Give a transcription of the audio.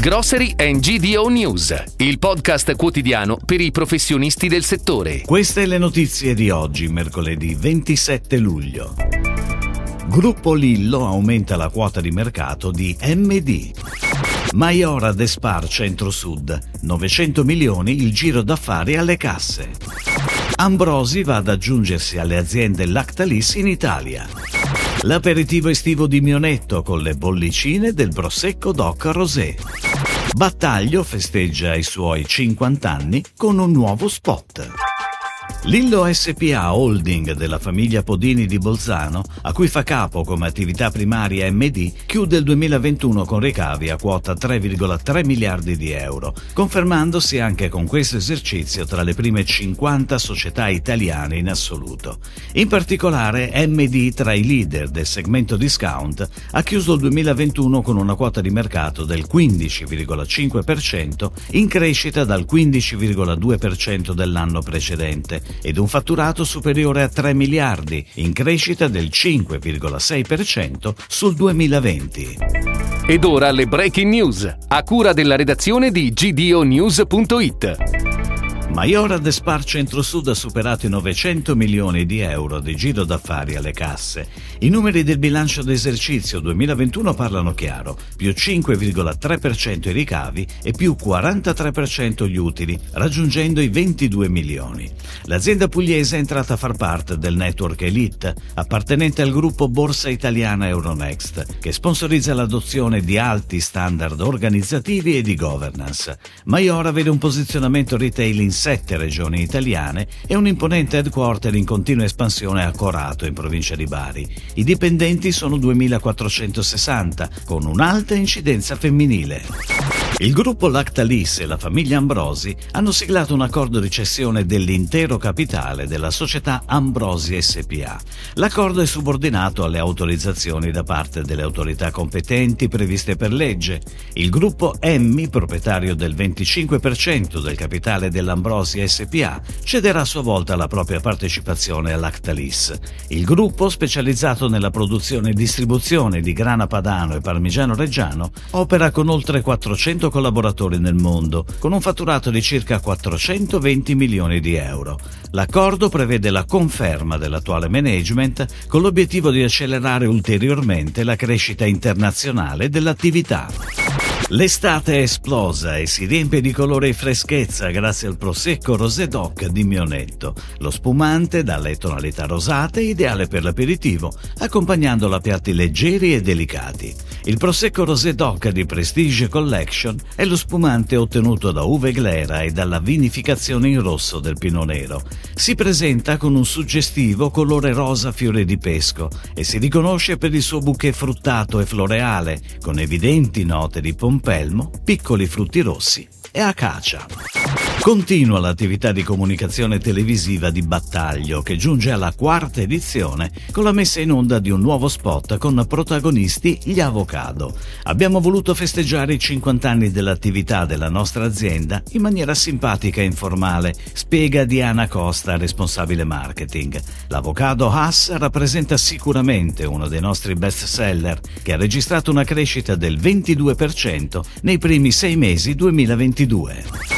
Grocery and GDO News, il podcast quotidiano per i professionisti del settore. Queste le notizie di oggi, mercoledì 27 luglio. Gruppo Lillo aumenta la quota di mercato di MD. Maiora Despar Centro Sud, 900 milioni il giro d'affari alle casse. Ambrosi va ad aggiungersi alle aziende Lactalis in Italia. L'aperitivo estivo di Mionetto con le bollicine del Prosecco Doc Rosé. Battaglio festeggia i suoi 50 anni con un nuovo spot. Lillo SPA Holding della famiglia Podini di Bolzano, a cui fa capo come attività primaria MD, chiude il 2021 con ricavi a quota 3,3 miliardi di euro, confermandosi anche con questo esercizio tra le prime 50 società italiane in assoluto. In particolare MD tra i leader del segmento discount ha chiuso il 2021 con una quota di mercato del 15,5% in crescita dal 15,2% dell'anno precedente ed un fatturato superiore a 3 miliardi, in crescita del 5,6% sul 2020. Ed ora le breaking news, a cura della redazione di gdonews.it. Maiora Despar Centro Sud ha superato i 900 milioni di euro di giro d'affari alle casse. I numeri del bilancio d'esercizio 2021 parlano chiaro, più 5,3% i ricavi e più 43% gli utili, raggiungendo i 22 milioni. L'azienda pugliese è entrata a far parte del network Elite, appartenente al gruppo Borsa Italiana Euronext, che sponsorizza l'adozione di alti standard organizzativi e di governance. Maiora vede un posizionamento retail in sette regioni italiane e un imponente headquarter in continua espansione a Corato, in provincia di Bari. I dipendenti sono 2460, con un'alta incidenza femminile. Il gruppo Lactalis e la famiglia Ambrosi hanno siglato un accordo di cessione dell'intero capitale della società Ambrosi SPA. L'accordo è subordinato alle autorizzazioni da parte delle autorità competenti previste per legge. Il gruppo Emmi, proprietario del 25% del capitale dell'Ambrosi SPA, cederà a sua volta la propria partecipazione all'Actalis. Il gruppo, specializzato nella produzione e distribuzione di grana padano e parmigiano reggiano, opera con oltre 400 collaboratori nel mondo, con un fatturato di circa 420 milioni di euro. L'accordo prevede la conferma dell'attuale management con l'obiettivo di accelerare ulteriormente la crescita internazionale dell'attività. L'estate è esplosa e si riempie di colore e freschezza grazie al prosecco Rosé Doc di Mionetto. Lo spumante dalle tonalità rosate ideale per l'aperitivo, accompagnandolo a piatti leggeri e delicati. Il prosecco Rosé Doc di Prestige Collection è lo spumante ottenuto da uve glera e dalla vinificazione in rosso del Pino Nero. Si presenta con un suggestivo colore rosa fiore di pesco e si riconosce per il suo bouquet fruttato e floreale, con evidenti note di pompino pompelmo, piccoli frutti rossi e acacia. Continua l'attività di comunicazione televisiva di Battaglio che giunge alla quarta edizione con la messa in onda di un nuovo spot con protagonisti gli avocado. Abbiamo voluto festeggiare i 50 anni dell'attività della nostra azienda in maniera simpatica e informale, spiega Diana Costa, responsabile marketing. L'avocado Haas rappresenta sicuramente uno dei nostri best seller che ha registrato una crescita del 22% nei primi sei mesi 2022.